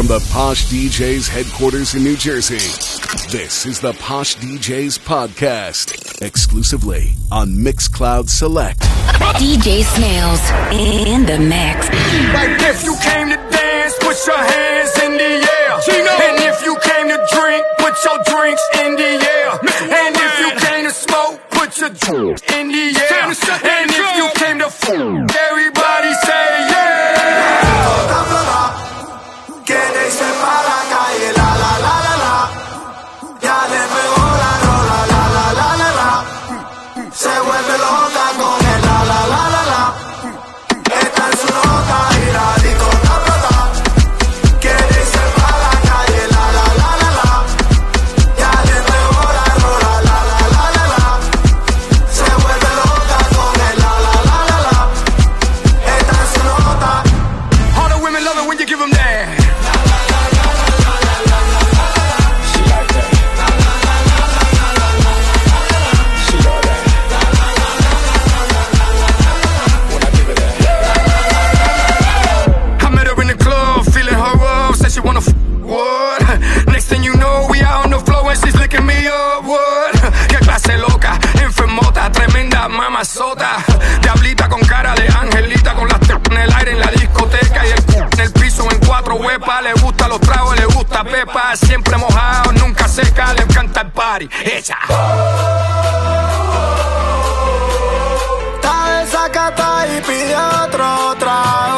From the Posh DJs headquarters in New Jersey, this is the Posh DJs podcast, exclusively on Mixcloud Select. DJ Snailz in the mix. Like if you came to dance, put your hands in the air. And if you came to drink, put your drinks in the air. And if you came to smoke, put your in the air. And if you came to f- everybody say huepa, le gusta los tragos, le gusta pepa, siempre mojado, nunca seca, le encanta el party. Esa. Está y pide otro trago.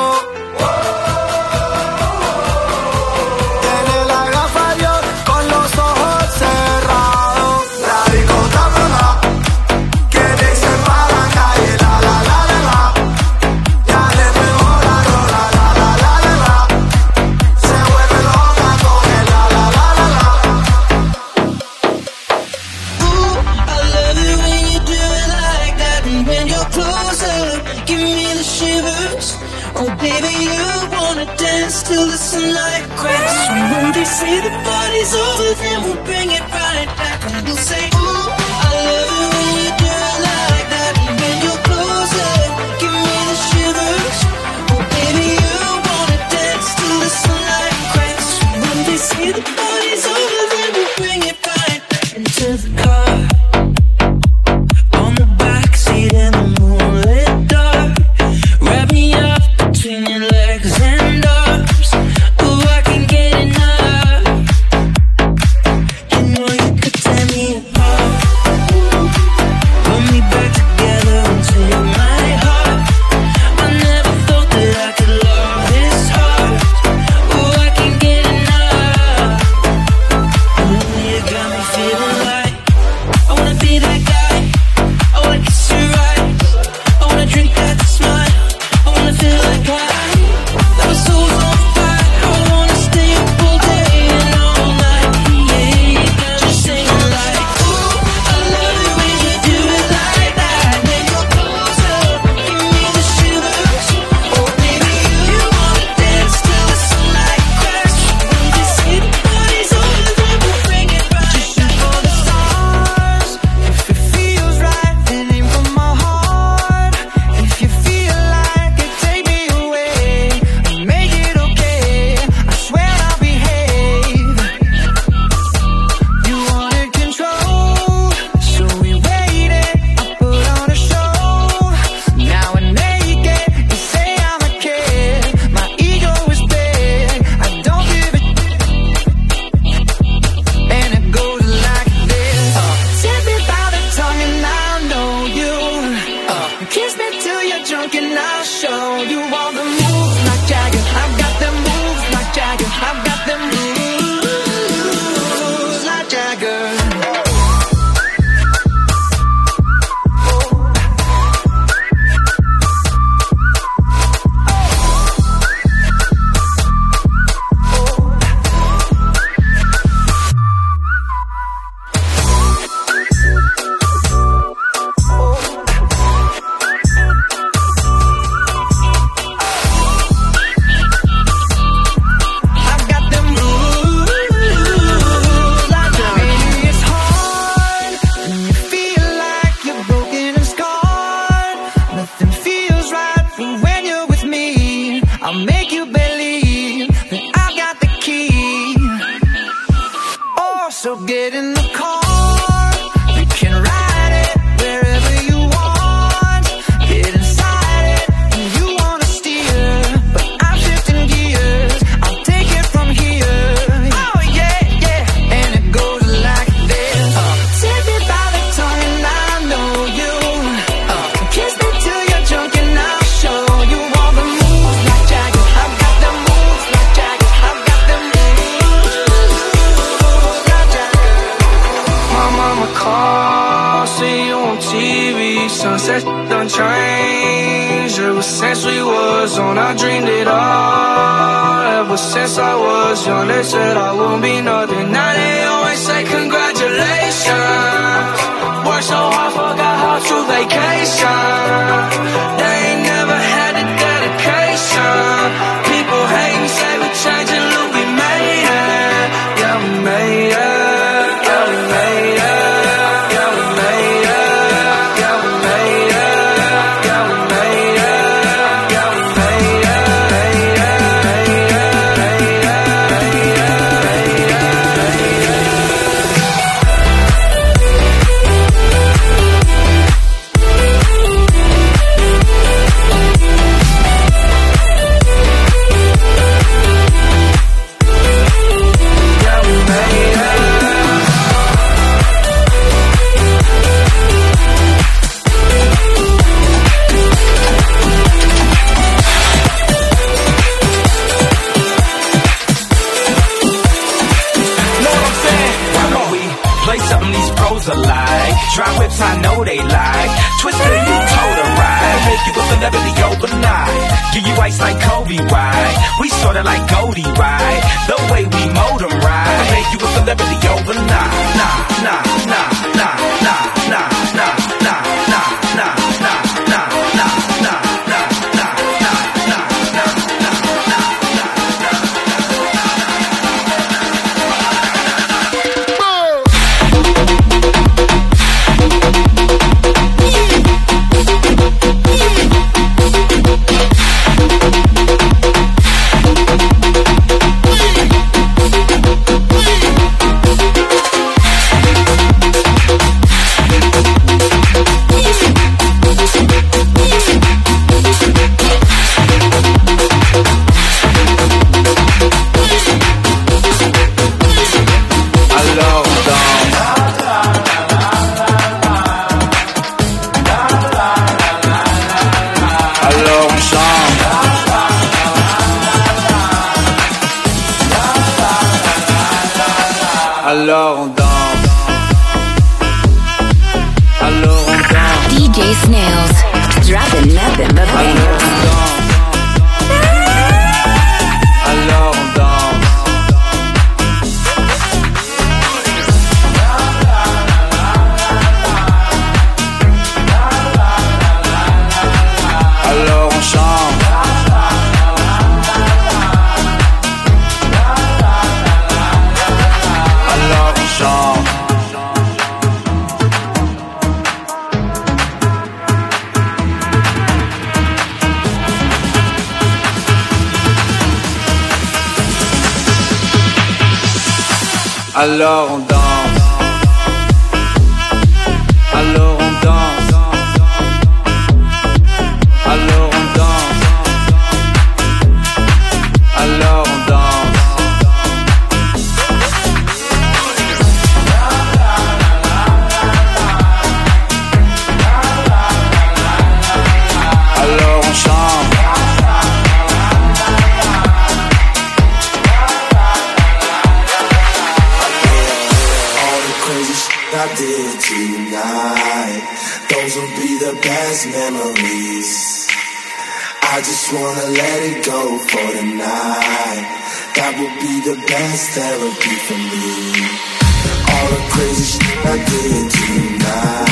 alors on past memories. I just wanna let it go for tonight. That would be the best therapy for me. All the crazy shit I did tonight.